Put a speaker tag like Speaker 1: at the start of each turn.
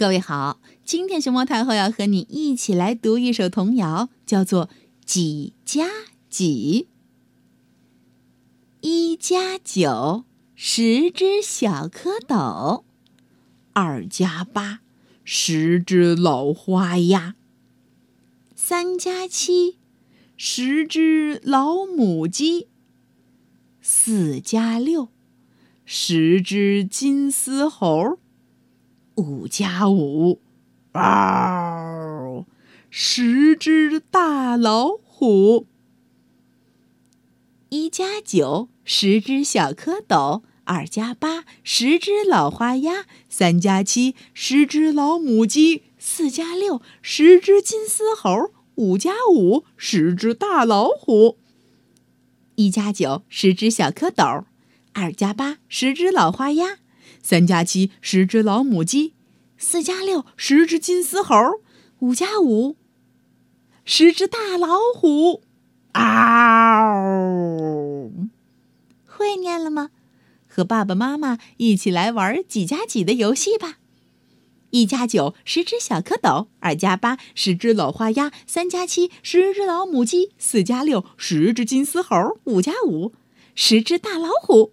Speaker 1: 各位好，今天熊猫太后要和你一起来读一首童谣，叫做《几加几》。一加九，十只小蝌蚪；二加八，十只老花鸭；三加七，十只老母鸡；四加六，十只金丝猴。五加五，嗷！十只大老虎。一加九，十只小蝌蚪；二加八，十只老花鸭；三加七，十只老母鸡；四加六，十只金丝猴；五加五，十只大老虎。一加九，十只小蝌蚪；二加八，十只老花鸭。三加七，十只老母鸡；四加六，十只金丝猴；五加五，十只大老虎。嗷！会念了吗？和爸爸妈妈一起来玩几加几的游戏吧。一加九，十只小蝌蚪；二加八，十只老花鸭；三加七，十只老母鸡；四加六，十只金丝猴；五加五，十只大老虎。